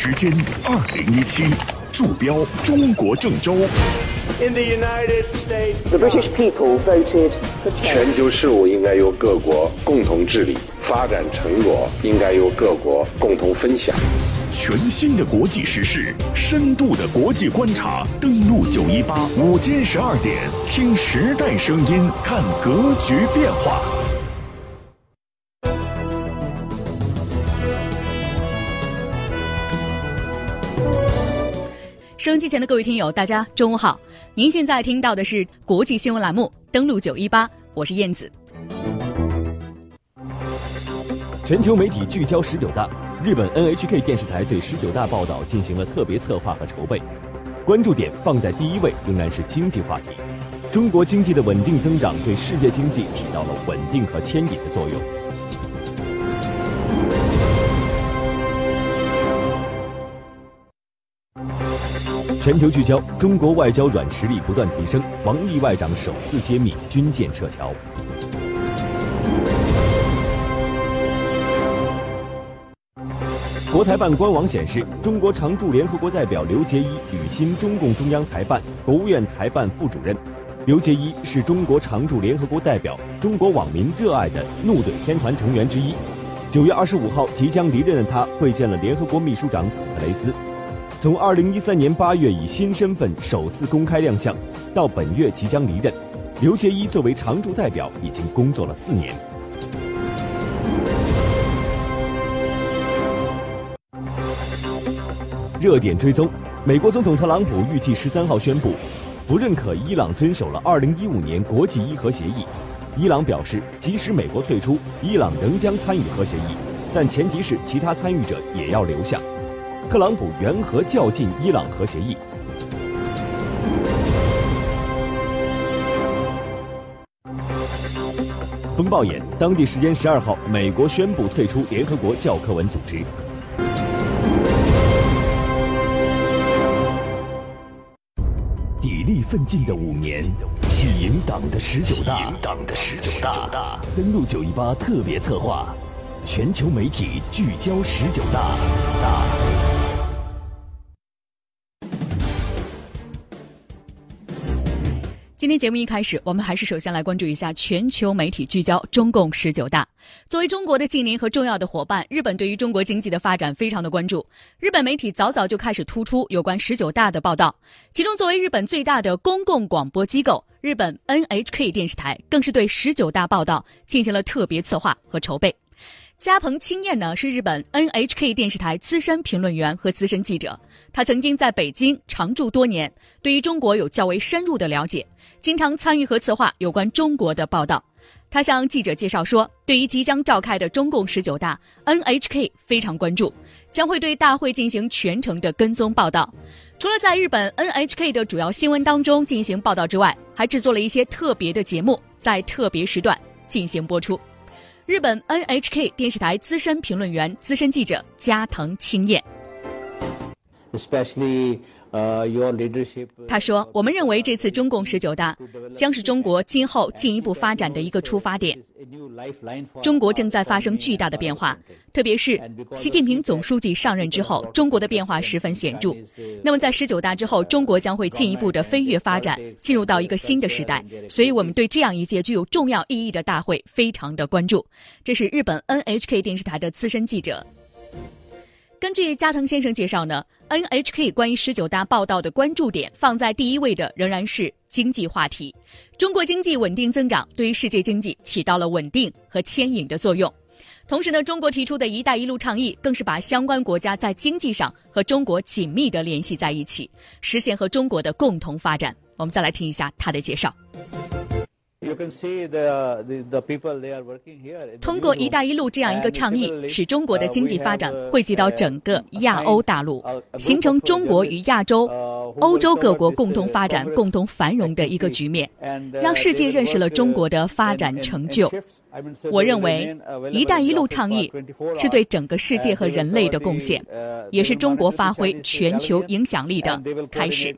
时间二零一七，坐标中国郑州。In the United States, The British people voted for 全球事务应该由各国共同治理，发展成果应该由各国共同分享。全新的国际时事，深度的国际观察，登录九一八，午间十二点，听时代声音，看格局变化。收音机前的各位听友，大家中午好！您现在听到的是国际新闻栏目，登录九一八，我是燕子。全球媒体聚焦十九大，日本 NHK 电视台对十九大报道进行了特别策划和筹备，关注点放在第一位仍然是经济话题。中国经济的稳定增长对世界经济起到了稳定和牵引的作用。全球聚焦，中国外交软实力不断提升，王毅外长首次揭秘军舰撤侨。国台办官网显示，中国常驻联合国代表刘捷一履新中共中央台办、国务院台办副主任。刘捷一是中国常驻联合国代表，中国网民热爱的“怒怼天团”成员之一。九月二十五号即将离任的他会见了联合国秘书长古特雷斯。从二零一三年八月以新身份首次公开亮相，到本月即将离任，刘杰一作为常驻代表已经工作了四年。热点追踪：美国总统特朗普预计十三号宣布，不认可伊朗遵守了二零一五年国际伊核协议。伊朗表示，即使美国退出，伊朗仍将参与核协议，但前提是其他参与者也要留下。特朗普缘何较劲伊朗核协议。风暴眼，当地时间十二号，美国宣布退出联合国教科文组织。砥砺奋进的五年，喜迎党的十九大，党的十九大，登陆九一八特别策划，全球媒体聚焦十九大。今天节目一开始，我们还是首先来关注一下全球媒体聚焦中共十九大。作为中国的近邻和重要的伙伴，日本对于中国经济的发展非常的关注。日本媒体早早就开始突出有关十九大的报道，其中作为日本最大的公共广播机构，日本 NHK 电视台更是对十九大报道进行了特别策划和筹备。加藤清彦呢是日本 NHK 电视台资深评论员和资深记者，他曾经在北京常驻多年，对于中国有较为深入的了解。经常参与和策划有关中国的报道。他向记者介绍说，对于即将召开的中共十九大，NHK 非常关注，将会对大会进行全程的跟踪报道。除了在日本 NHK 的主要新闻当中进行报道之外，还制作了一些特别的节目，在特别时段进行播出。日本 NHK 电视台资深评论员、资深记者加藤清彦。especially。他说：“我们认为这次中共十九大将是中国今后进一步发展的一个出发点。中国正在发生巨大的变化，特别是习近平总书记上任之后，中国的变化十分显著。那么在十九大之后，中国将会进一步的飞跃发展，进入到一个新的时代。所以我们对这样一届具有重要意义的大会非常的关注。”这是日本 NHK 电视台的资深记者。根据加藤先生介绍呢，NHK 关于十九大报道的关注点放在第一位的仍然是经济话题。中国经济稳定增长对于世界经济起到了稳定和牵引的作用。同时呢，中国提出的一带一路倡议更是把相关国家在经济上和中国紧密的联系在一起，实现和中国的共同发展。我们再来听一下他的介绍。通过“一带一路”这样一个倡议，使中国的经济发展惠及到整个亚欧大陆，形成中国与亚洲、欧洲各国共同发展、共同繁荣的一个局面，让世界认识了中国的发展成就。我认为，“一带一路”倡议是对整个世界和人类的贡献，也是中国发挥全球影响力的开始。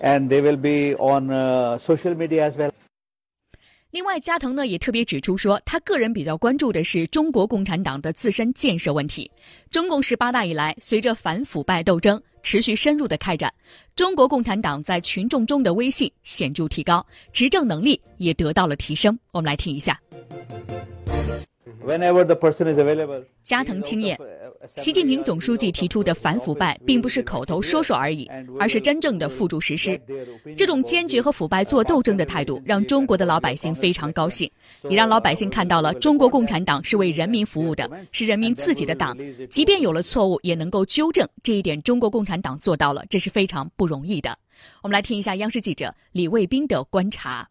and they will be on social media as well. 另外加藤呢也特别指出说他个人比较关注的是中国共产党的自身建设问题。中共十八大以来随着反腐败斗争持续深入的开展中国共产党在群众中的威信显著提高执政能力也得到了提升。我们来听一下。Whenever the person is available 加藤青叶习近平总书记提出的反腐败，并不是口头说说而已，而是真正的付诸实施。这种坚决和腐败做斗争的态度，让中国的老百姓非常高兴，也让老百姓看到了中国共产党是为人民服务的，是人民自己的党。即便有了错误，也能够纠正。这一点，中国共产党做到了，这是非常不容易的。我们来听一下央视记者李卫兵的观察。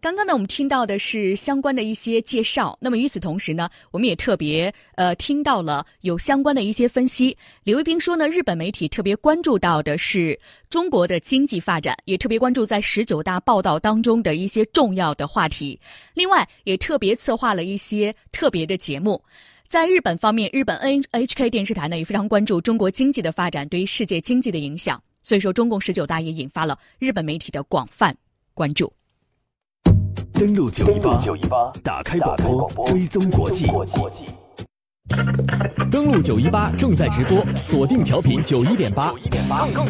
刚刚呢，我们听到的是相关的一些介绍。那么与此同时呢，我们也特别呃听到了有相关的一些分析。李卫兵说呢，日本媒体特别关注到的是中国的经济发展，也特别关注在十九大报道当中的一些重要的话题。另外，也特别策划了一些特别的节目。在日本方面，日本 NHK 电视台呢也非常关注中国经济的发展对于世界经济的影响。所以说，中共十九大也引发了日本媒体的广泛关注。登录九一八，九一八，打开广播，追踪国际。登录九一八正在直播，锁定调频九一点八，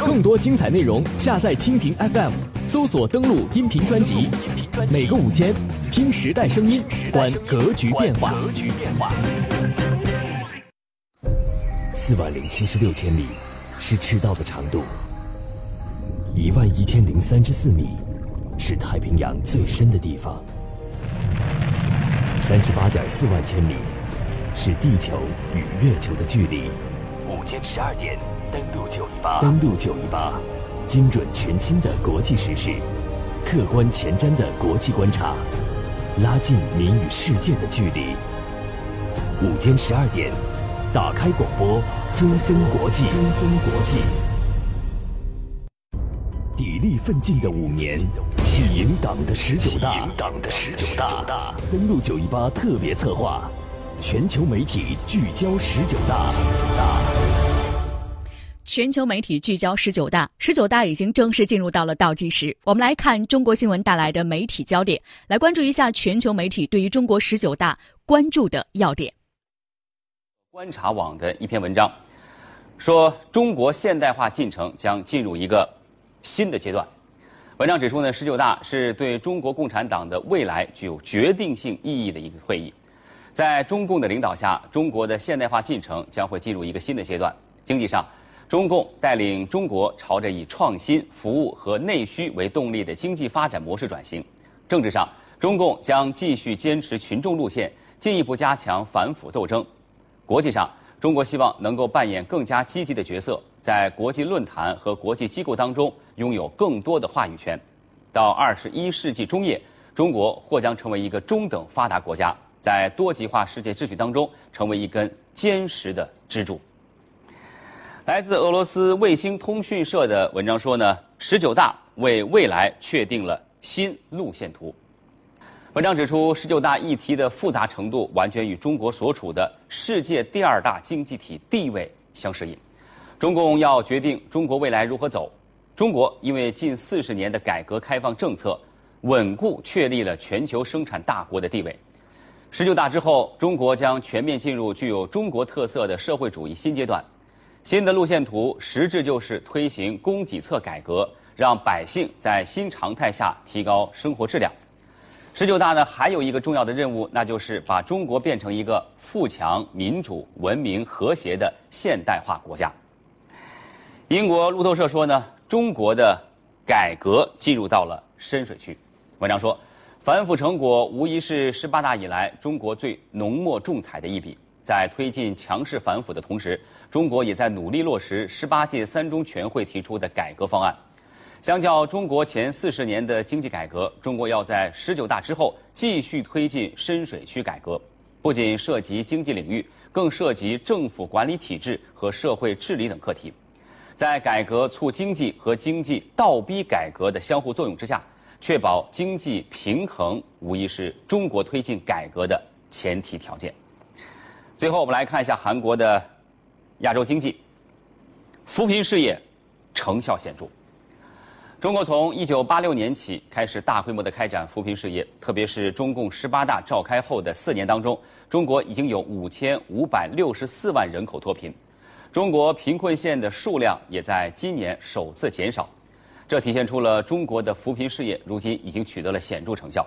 更多精彩内容，下载蜻蜓 FM，搜索登录音频专辑。每个五天，听时代声音，观格局变化。四万零七十六千米是赤道的长度。一万一千零三十四米，是太平洋最深的地方。三十八点四万千米，是地球与月球的距离。午间十二点，登陆九一八。登陆九一八，精准全新的国际时事，客观前瞻的国际观察，拉近您与世界的距离。午间十二点，打开广播，追踪国际。追踪国际。砥砺奋进的五年，喜迎党的十九大。党的十九大，登陆九一八特别策划，全球媒体聚焦十九大。全球媒体聚焦十九大，十九大已经正式进入到了倒计时。我们来看中国新闻带来的媒体焦点，来关注一下全球媒体对于中国十九大关注的要点。观察网的一篇文章说，中国现代化进程将进入一个。新的阶段，文章指出呢，十九大是对中国共产党的未来具有决定性意义的一个会议。在中共的领导下，中国的现代化进程将会进入一个新的阶段。经济上，中共带领中国朝着以创新、服务和内需为动力的经济发展模式转型；政治上，中共将继续坚持群众路线，进一步加强反腐斗争；国际上，中国希望能够扮演更加积极的角色。在国际论坛和国际机构当中拥有更多的话语权。到二十一世纪中叶，中国或将成为一个中等发达国家，在多极化世界秩序当中成为一根坚实的支柱。来自俄罗斯卫星通讯社的文章说呢，十九大为未来确定了新路线图。文章指出，十九大议题的复杂程度完全与中国所处的世界第二大经济体地位相适应。中共要决定中国未来如何走。中国因为近四十年的改革开放政策，稳固确立了全球生产大国的地位。十九大之后，中国将全面进入具有中国特色的社会主义新阶段。新的路线图实质就是推行供给侧改革，让百姓在新常态下提高生活质量。十九大呢，还有一个重要的任务，那就是把中国变成一个富强、民主、文明、和谐的现代化国家。英国路透社说呢，中国的改革进入到了深水区。文章说，反腐成果无疑是十八大以来中国最浓墨重彩的一笔。在推进强势反腐的同时，中国也在努力落实十八届三中全会提出的改革方案。相较中国前四十年的经济改革，中国要在十九大之后继续推进深水区改革，不仅涉及经济领域，更涉及政府管理体制和社会治理等课题。在改革促经济和经济倒逼改革的相互作用之下，确保经济平衡，无疑是中国推进改革的前提条件。最后，我们来看一下韩国的亚洲经济扶贫事业成效显著。中国从一九八六年起开始大规模的开展扶贫事业，特别是中共十八大召开后的四年当中，中国已经有五千五百六十四万人口脱贫，中国贫困县的数量也在今年首次减少，这体现出了中国的扶贫事业如今已经取得了显著成效。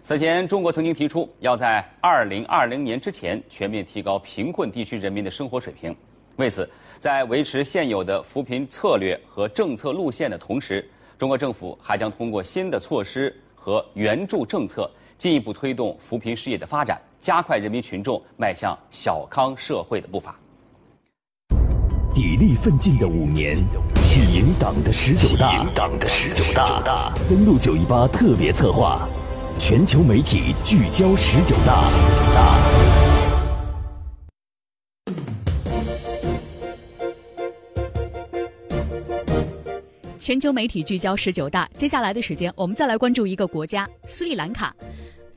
此前，中国曾经提出要在二零二零年之前全面提高贫困地区人民的生活水平，为此，在维持现有的扶贫策略和政策路线的同时，中国政府还将通过新的措施和援助政策，进一步推动扶贫事业的发展，加快人民群众迈向小康社会的步伐。砥砺奋进的五年，喜迎党的十九大，启迎党的十九大，登陆九一八特别策划，全球媒体聚焦十九大。全球媒体聚焦十九大，接下来的时间，我们再来关注一个国家——斯里兰卡。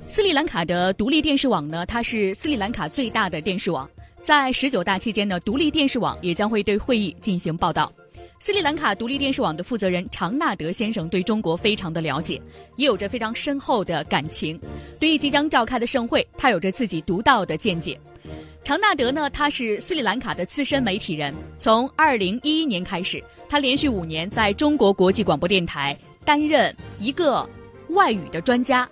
斯里兰卡的独立电视网呢，它是斯里兰卡最大的电视网。在十九大期间呢，独立电视网也将会对会议进行报道。斯里兰卡独立电视网的负责人常纳德先生对中国非常的了解，也有着非常深厚的感情。对于即将召开的盛会，他有着自己独到的见解。常纳德呢，他是斯里兰卡的资深媒体人，从二零一一年开始。他连续五年在中国国际广播电台担任一个外语的专家，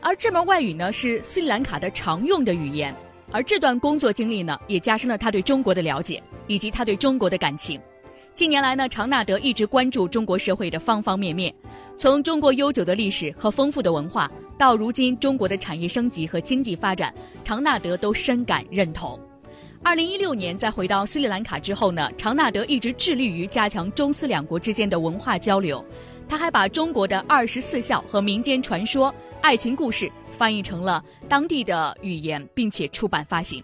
而这门外语呢是斯里兰卡的常用的语言。而这段工作经历呢，也加深了他对中国的了解以及他对中国的感情。近年来呢，常纳德一直关注中国社会的方方面面，从中国悠久的历史和丰富的文化，到如今中国的产业升级和经济发展，常纳德都深感认同。二零一六年，在回到斯里兰卡之后呢，常纳德一直致力于加强中斯两国之间的文化交流。他还把中国的二十四孝和民间传说、爱情故事翻译成了当地的语言，并且出版发行。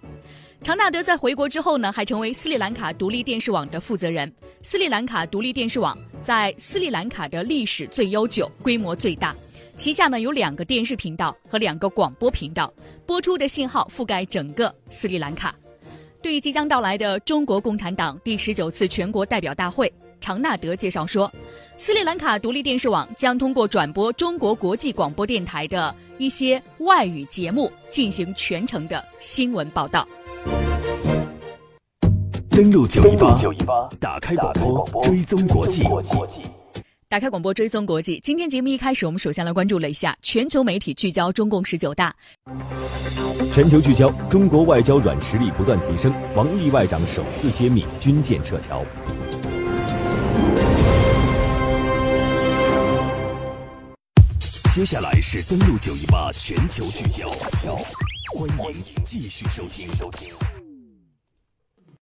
常纳德在回国之后呢，还成为斯里兰卡独立电视网的负责人。斯里兰卡独立电视网在斯里兰卡的历史最悠久，规模最大，旗下呢有两个电视频道和两个广播频道，播出的信号覆盖整个斯里兰卡。对于即将到来的中国共产党第十九次全国代表大会，常纳德介绍说，斯里兰卡独立电视网将通过转播中国国际广播电台的一些外语节目进行全程的新闻报道。登录九一八，打开广播，追踪国际。打开广播追踪国际。今天节目一开始，我们首先来关注了一下全球媒体聚焦中共十九大。全球聚焦，中国外交软实力不断提升。王毅外长首次揭秘军舰撤侨。接下来是登录九一八全球聚焦，欢迎继续收听收听。